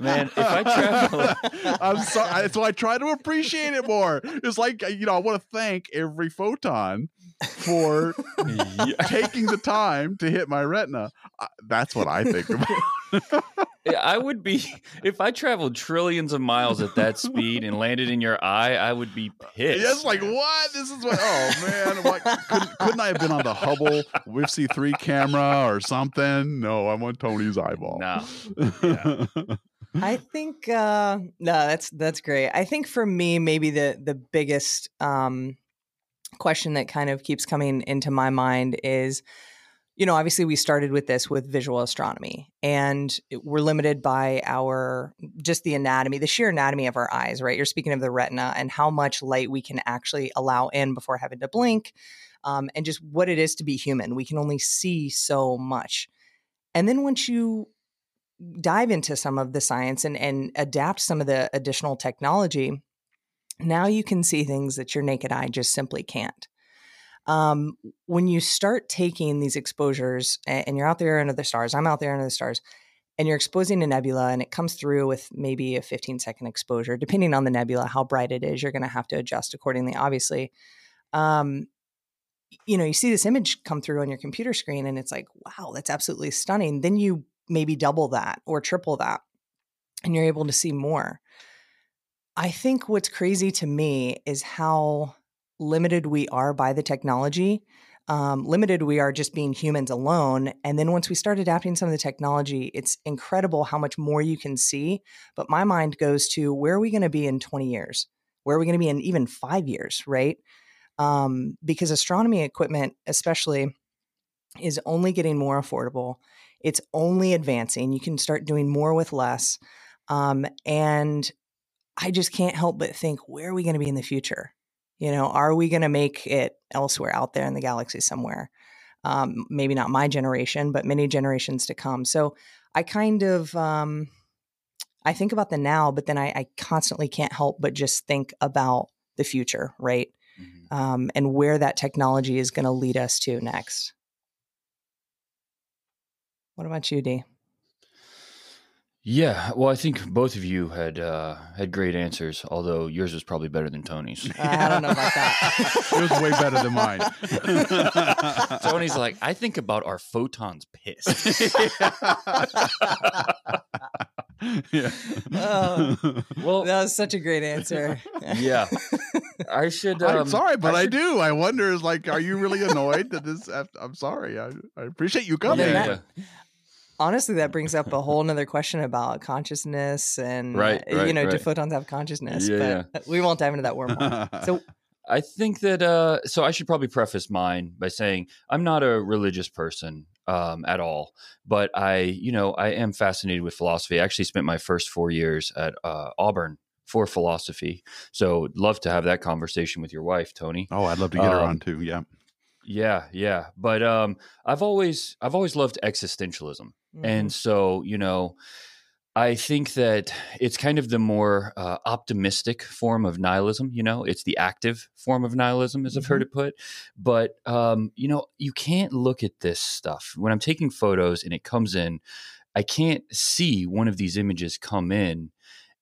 Man, if I travel, I'm sorry. So I try to appreciate it more. It's like uh, you know, I want to thank every photon for yeah. taking the time to hit my retina. That's what I think about. I would be if I traveled trillions of miles at that speed and landed in your eye. I would be pissed. It's like what? This is what? Oh man, what, couldn't, couldn't I have been on the Hubble WFC three camera or something? No, I want Tony's eyeball. No. Yeah. I think uh, no, that's that's great. I think for me, maybe the the biggest um, question that kind of keeps coming into my mind is you know, obviously we started with this with visual astronomy and we're limited by our just the anatomy, the sheer anatomy of our eyes, right? You're speaking of the retina and how much light we can actually allow in before having to blink um, and just what it is to be human. We can only see so much. And then once you dive into some of the science and, and adapt some of the additional technology, now you can see things that your naked eye just simply can't um, when you start taking these exposures and you're out there under the stars, I'm out there under the stars, and you're exposing a nebula and it comes through with maybe a 15 second exposure, depending on the nebula, how bright it is, you're going to have to adjust accordingly, obviously. Um, you know, you see this image come through on your computer screen and it's like, wow, that's absolutely stunning. Then you maybe double that or triple that and you're able to see more. I think what's crazy to me is how limited we are by the technology. um, limited we are just being humans alone. And then once we start adapting some of the technology, it's incredible how much more you can see. But my mind goes to where are we going to be in 20 years? Where are we going to be in even five years, right? Um, because astronomy equipment, especially, is only getting more affordable. It's only advancing. You can start doing more with less. Um, and I just can't help but think, where are we going to be in the future? You know, are we going to make it elsewhere out there in the galaxy somewhere? Um, maybe not my generation, but many generations to come. So I kind of um, I think about the now, but then I, I, constantly can't help but just think about the future, right? Mm-hmm. Um, and where that technology is going to lead us to next. What about you, D? Yeah, well, I think both of you had uh, had great answers. Although yours was probably better than Tony's. I don't know about that. it was way better than mine. Tony's like, I think about our photons pissed. yeah. Oh, well, that was such a great answer. yeah, I should. Um, I'm sorry, but I, should, I, do. I wonder, is like, are you really annoyed that this? I'm sorry. I, I appreciate you coming. Yeah, yeah honestly that brings up a whole nother question about consciousness and right, uh, right you know right. do photons have consciousness yeah, but yeah. we won't dive into that wormhole so i think that uh so i should probably preface mine by saying i'm not a religious person um, at all but i you know i am fascinated with philosophy i actually spent my first four years at uh, Auburn for philosophy so love to have that conversation with your wife tony oh i'd love to get um, her on too yeah yeah, yeah. But um I've always I've always loved existentialism. Mm-hmm. And so, you know, I think that it's kind of the more uh, optimistic form of nihilism. You know, it's the active form of nihilism, as mm-hmm. I've heard mm-hmm. it put. But um, you know, you can't look at this stuff when I'm taking photos and it comes in. I can't see one of these images come in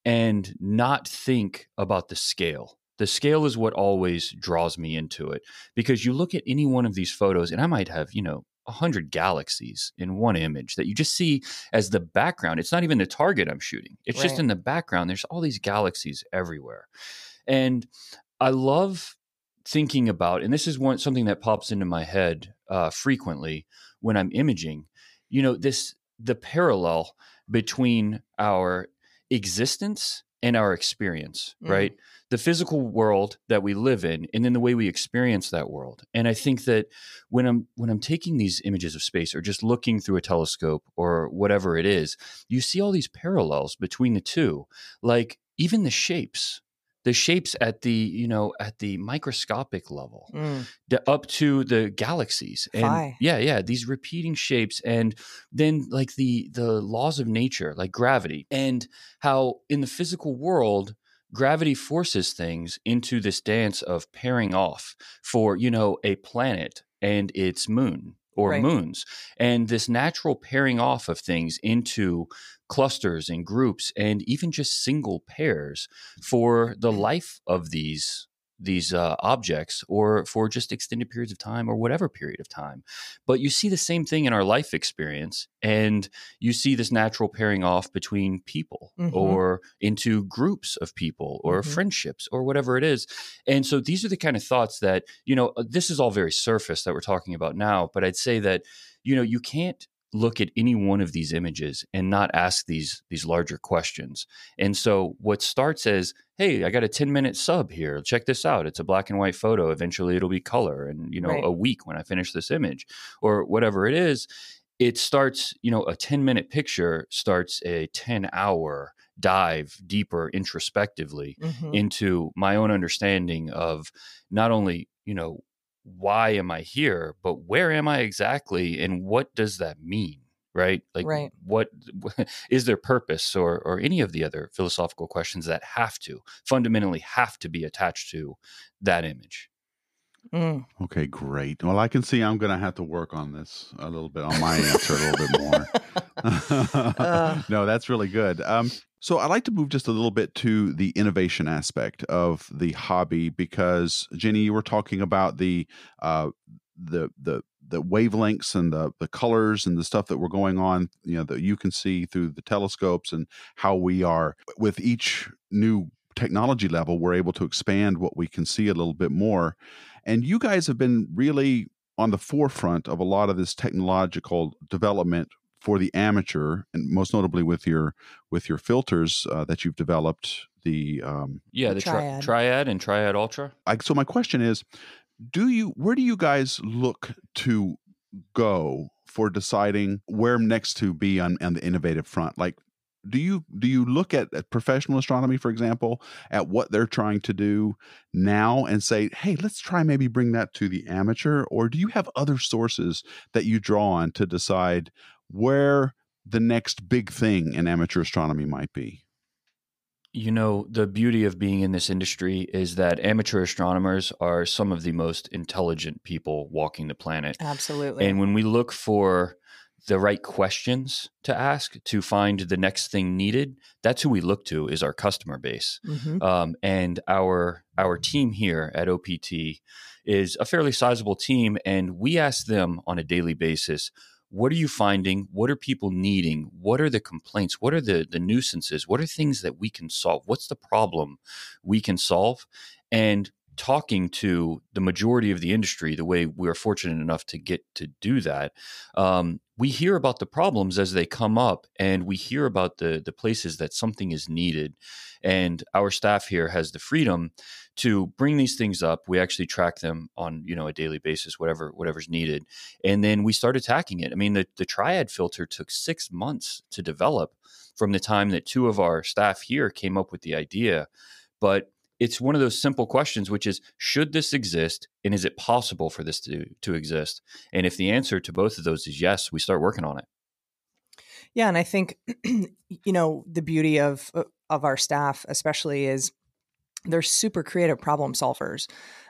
and not think about the scale the scale is what always draws me into it because you look at any one of these photos, and I might have, you know, a hundred galaxies in one image that you just see as the background. It's not even the target I'm shooting. It's right. just in the background. There's all these galaxies everywhere. And I love thinking about, and this is one something that pops into my head uh, frequently when I'm imaging, you know, this the parallel between our existence and our experience, mm. right? The physical world that we live in and then the way we experience that world. And I think that when I'm when I'm taking these images of space or just looking through a telescope or whatever it is, you see all these parallels between the two. Like even the shapes, the shapes at the you know at the microscopic level mm. up to the galaxies and Phi. yeah yeah these repeating shapes and then like the the laws of nature like gravity and how in the physical world gravity forces things into this dance of pairing off for you know a planet and its moon or right. moons and this natural pairing off of things into clusters and groups and even just single pairs for the mm-hmm. life of these these uh, objects or for just extended periods of time or whatever period of time. But you see the same thing in our life experience, and you see this natural pairing off between people mm-hmm. or into groups of people or mm-hmm. friendships or whatever it is. And so these are the kind of thoughts that, you know, uh, this is all very surface that we're talking about now, but I'd say that, you know, you can't look at any one of these images and not ask these these larger questions. And so what starts as, hey, I got a 10 minute sub here. Check this out. It's a black and white photo. Eventually it'll be color and you know right. a week when I finish this image or whatever it is, it starts, you know, a 10 minute picture starts a 10 hour dive deeper introspectively mm-hmm. into my own understanding of not only, you know, why am I here, but where am I exactly and what does that mean? Right? Like right. what is there purpose or or any of the other philosophical questions that have to fundamentally have to be attached to that image. Mm. Okay, great. Well, I can see I'm going to have to work on this a little bit on my answer a little bit more. uh. No, that's really good. Um, so I'd like to move just a little bit to the innovation aspect of the hobby because Jenny, you were talking about the uh, the the the wavelengths and the the colors and the stuff that were going on, you know, that you can see through the telescopes and how we are with each new technology level, we're able to expand what we can see a little bit more. And you guys have been really on the forefront of a lot of this technological development for the amateur, and most notably with your with your filters uh, that you've developed. The um, yeah, the triad. Tri- triad and triad ultra. I, so my question is, do you where do you guys look to go for deciding where next to be on, on the innovative front? Like do you do you look at, at, professional astronomy for example at what they're trying to do now and say hey let's try maybe bring that to the amateur or do you have other sources that you draw on to decide where the next big thing in amateur astronomy might be. You know the beauty of being in this industry is that amateur astronomers are some of the most intelligent people walking the planet. Absolutely. And when we look for the right questions to ask to find the next thing needed that's who we look to is our customer base. Mm-hmm. um, and our our team here at OPT is a fairly sizable team and we ask them on a daily basis what are you finding? What are people needing? What are the complaints? What are the the nuisances? What are things that we can solve? What's the problem we can solve? And talking to the majority of the industry the way we're fortunate enough to get to do that um, we hear about the problems as they come up and we hear about the the places that something is needed and our staff here has the freedom to bring these things up. We actually track them on you know a daily basis whatever whatever's needed and then we start attacking it. I mean the, the triad filter took six months to develop from the time that two of our staff here came up with the idea but it's one of those simple questions which is should this exist and is it possible for this to to exist? And if the answer to both of those is yes we start working on it. Yeah and i think you know the beauty of of our staff especially is they're super creative problem solvers.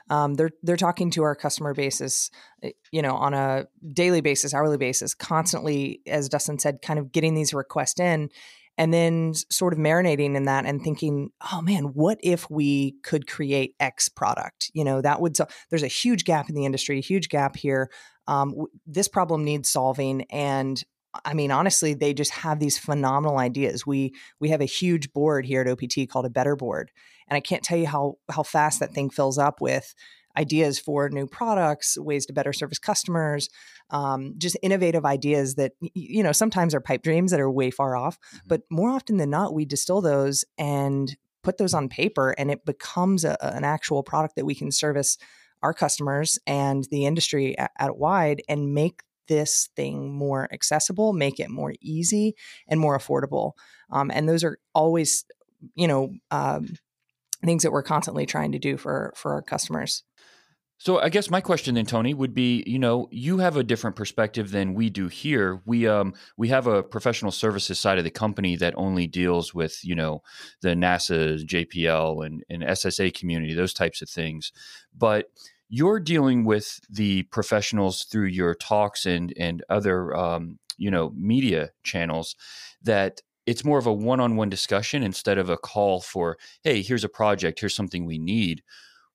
Um, they're they're talking to our customer basis, eh, you know, on a daily basis, hourly basis, constantly, as Dustin said, kind of getting these requests in, and then sort of marinating in that and thinking, oh man, what if we could create X product? You know, that would, so there's a huge gap in the industry, a huge gap here. Um, this problem needs solving. And I mean, honestly, they just have these phenomenal ideas. We we have a huge board here at OPT called a Better Board, and I can't tell you how how fast that thing fills up with ideas for new products, ways to better service customers, um, just innovative ideas that you know sometimes are pipe dreams that are way far off, mm-hmm. but more often than not, we distill those and put those on paper, and it becomes a, an actual product that we can service our customers and the industry at, at wide and make this thing more accessible, make it more easy and more affordable. Um, and those are always, you know, um, things that we're constantly trying to do for for our customers. So I guess my question then, Tony, would be, you know, you have a different perspective than we do here. We um we have a professional services side of the company that only deals with, you know, the NASA, JPL, and, and SSA community, those types of things. But you're dealing with the professionals through your talks and and other um, you know media channels that it's more of a one-on-one discussion instead of a call for hey here's a project here's something we need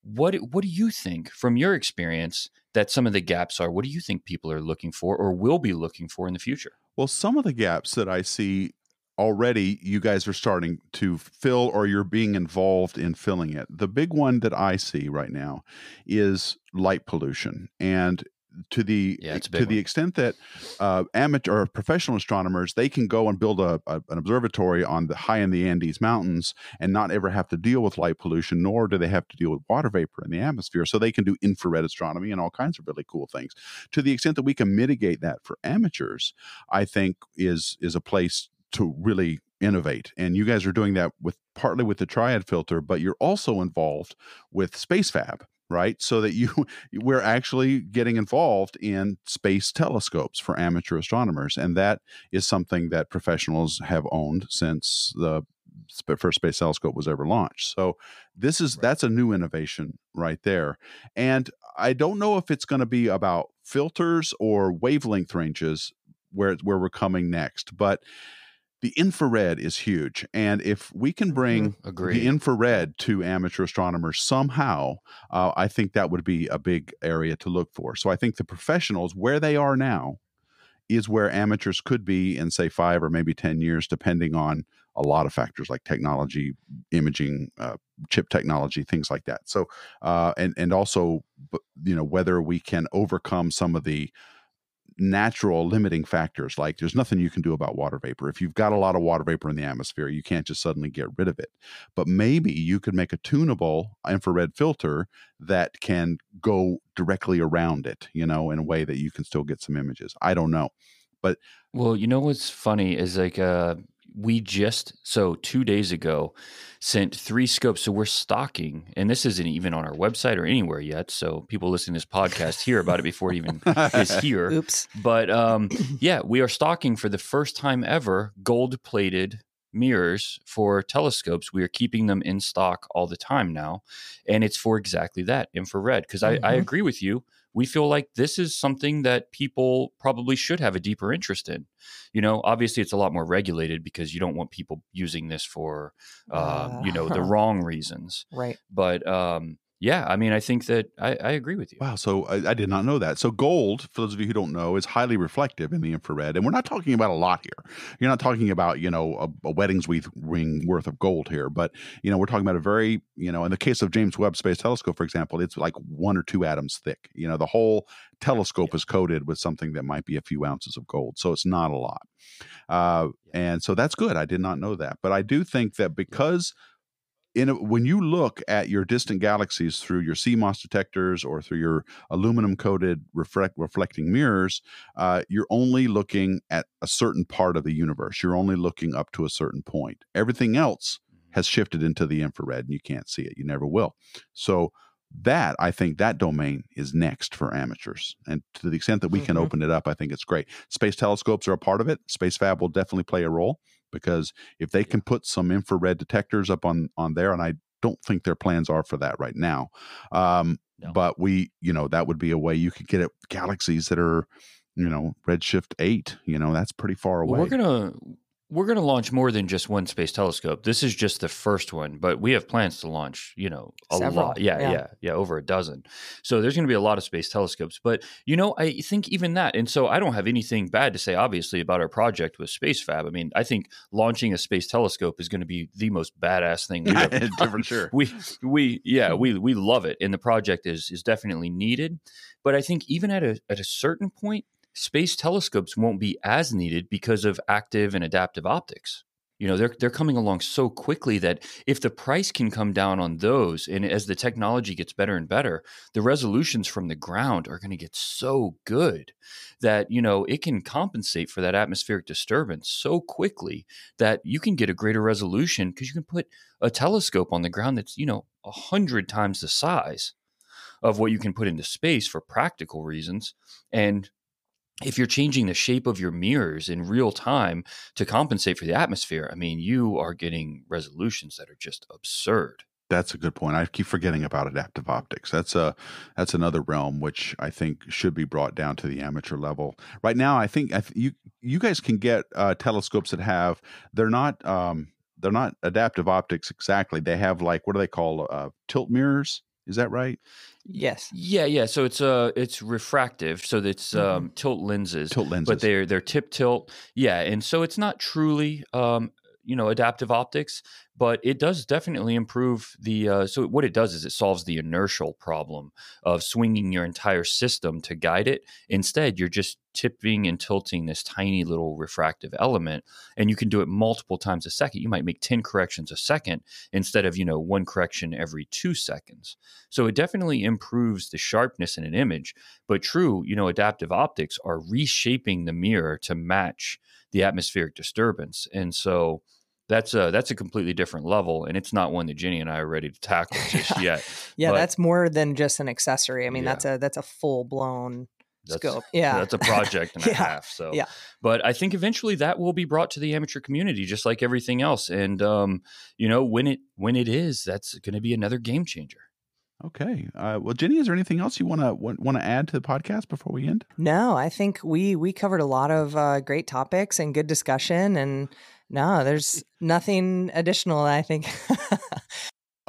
what what do you think from your experience that some of the gaps are? What do you think people are looking for or will be looking for in the future? Well, some of the gaps that I see already you guys are starting to fill or you're being involved in filling it. The big one that I see right now is light pollution. And to the yeah, to one. the extent that uh, amateur or professional astronomers they can go and build a, a, an observatory on the high in the Andes mountains and not ever have to deal with light pollution, nor do they have to deal with water vapor in the atmosphere. So they can do infrared astronomy and all kinds of really cool things. To the extent that we can mitigate that for amateurs, I think is is a place to really innovate. And you guys are doing that with partly with the triad filter, but you're also involved with SpaceFab right? So that you we're actually getting involved in space telescopes for amateur astronomers and that is something that professionals have owned since the first space telescope was ever launched. So this is right. that's a new innovation right there. And i don't know if it's going to be about filters or wavelength ranges where where we're coming next but the infrared is huge and if we can bring mm, the infrared to amateur astronomers somehow uh, i think that would be a big area to look for so i think the professionals where they are now is where amateurs could be in say five or maybe ten years depending on a lot of factors like technology, imaging, uh, chip technology, things like that. So, uh, and and also, you know, whether we can overcome some of the natural limiting factors like there's nothing you can do about water vapor. If you've got a lot of water vapor in the atmosphere you can't just suddenly get rid of it. But maybe you could make a tunable infrared filter that can go directly around it you know in a way that you can still get some images. I don't know. But well you know what's funny is like uh we just so two days ago sent three scopes. So we're stocking, and this isn't even on our website or anywhere yet. So people listening to this podcast hear about it before it even is here. Oops. But um, yeah, we are stocking for the first time ever gold plated mirrors for telescopes. We are keeping them in stock all the time now. And it's for exactly that infrared. Because mm-hmm. I, I agree with you we feel like this is something that people probably should have a deeper interest in. You know, obviously it's a lot more regulated because you don't want people using this for, uh, uh, you know, the wrong reasons. Right. But um, yeah, I mean, I think that I, I agree with you. Wow. So I, I, did not know that. So gold, for those of you who don't know, is highly reflective in the infrared, and we're not talking about a lot here. You're not talking about you know a, a wedding's ring worth of gold here, but you know we're talking about a very you know in the case of James Webb Space Telescope, for example, it's like one or two atoms thick. You know the whole telescope yeah. is coated with something that might be a few ounces of gold, so it's not a lot. Uh, and so that's good. I did not know that, but I do think that because in a, when you look at your distant galaxies through your CMOS detectors or through your aluminum coated reflect, reflecting mirrors, uh, you're only looking at a certain part of the universe. You're only looking up to a certain point. Everything else mm-hmm. has shifted into the infrared and you can't see it. You never will. So, that I think that domain is next for amateurs. And to the extent that we mm-hmm. can open it up, I think it's great. Space telescopes are a part of it. SpaceFab will definitely play a role because if they can put some infrared detectors up on on there, and I don't think their plans are for that right now. Um, no. But we, you know, that would be a way you could get at galaxies that are, you know, redshift eight. You know, that's pretty far away. Well, we're gonna we're going to launch more than just one space telescope. This is just the first one, but we have plans to launch, you know, a Several. lot. Yeah, yeah, yeah, yeah, over a dozen. So there's going to be a lot of space telescopes. But, you know, I think even that, and so I don't have anything bad to say, obviously, about our project with SpaceFab. I mean, I think launching a space telescope is going to be the most badass thing we've ever done. For sure. We, we, yeah, hmm. we, we love it. And the project is, is definitely needed. But I think even at a, at a certain point, space telescopes won't be as needed because of active and adaptive optics. You know, they're they're coming along so quickly that if the price can come down on those and as the technology gets better and better, the resolutions from the ground are going to get so good that, you know, it can compensate for that atmospheric disturbance so quickly that you can get a greater resolution because you can put a telescope on the ground that's, you know, a hundred times the size of what you can put into space for practical reasons. And if you're changing the shape of your mirrors in real time to compensate for the atmosphere, I mean, you are getting resolutions that are just absurd. That's a good point. I keep forgetting about adaptive optics. That's a that's another realm which I think should be brought down to the amateur level. Right now, I think I th- you you guys can get uh, telescopes that have they're not um, they're not adaptive optics exactly. They have like what do they call uh, tilt mirrors? Is that right? Yes. Yeah, yeah. So it's uh it's refractive, so it's mm-hmm. um tilt lenses. Tilt lenses. But they're they're tip tilt. Yeah, and so it's not truly um you know adaptive optics but it does definitely improve the uh, so what it does is it solves the inertial problem of swinging your entire system to guide it. Instead you're just tipping and tilting this tiny little refractive element and you can do it multiple times a second. You might make 10 corrections a second instead of you know one correction every 2 seconds. So it definitely improves the sharpness in an image but true you know adaptive optics are reshaping the mirror to match the atmospheric disturbance. And so that's a that's a completely different level and it's not one that Jenny and I are ready to tackle just yet. yeah, but, that's more than just an accessory. I mean, yeah. that's a that's a full blown scope. Yeah. That's a project and yeah. a half. So yeah. But I think eventually that will be brought to the amateur community just like everything else. And um, you know, when it when it is, that's gonna be another game changer. Okay. Uh, well, Jenny, is there anything else you want to want to add to the podcast before we end? No, I think we we covered a lot of uh, great topics and good discussion, and no, there's nothing additional. I think.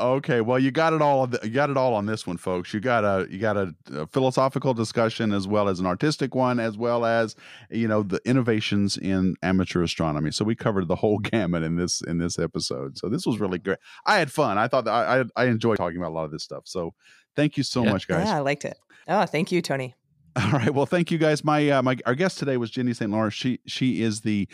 Okay, well, you got it all. You got it all on this one, folks. You got a you got a, a, philosophical discussion as well as an artistic one, as well as you know the innovations in amateur astronomy. So we covered the whole gamut in this in this episode. So this was really great. I had fun. I thought I I, I enjoyed talking about a lot of this stuff. So thank you so Yeah. much, guys. Yeah, I liked it. Oh, thank you, Tony. All right. Well, thank you guys. My uh, my our guest today was Jenny St. Lawrence. She she is the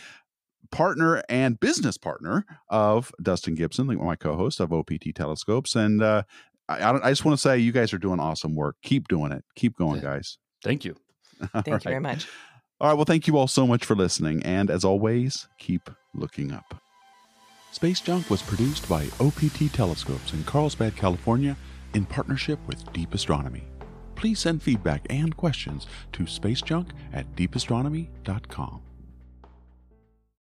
partner and business partner of Dustin Gibson, my co-host of OPT Telescopes, and uh, I I, don't, I just want to say you guys are doing awesome work. Keep doing it. Keep going, guys. Thank you. All Thank you very much. All right. Well, thank you all so much for listening, and as always, keep looking up. Space Junk was produced by OPT Telescopes in Carlsbad, California, in partnership with Deep Astronomy. Please send feedback and questions to spacejunk at deepastronomy.com.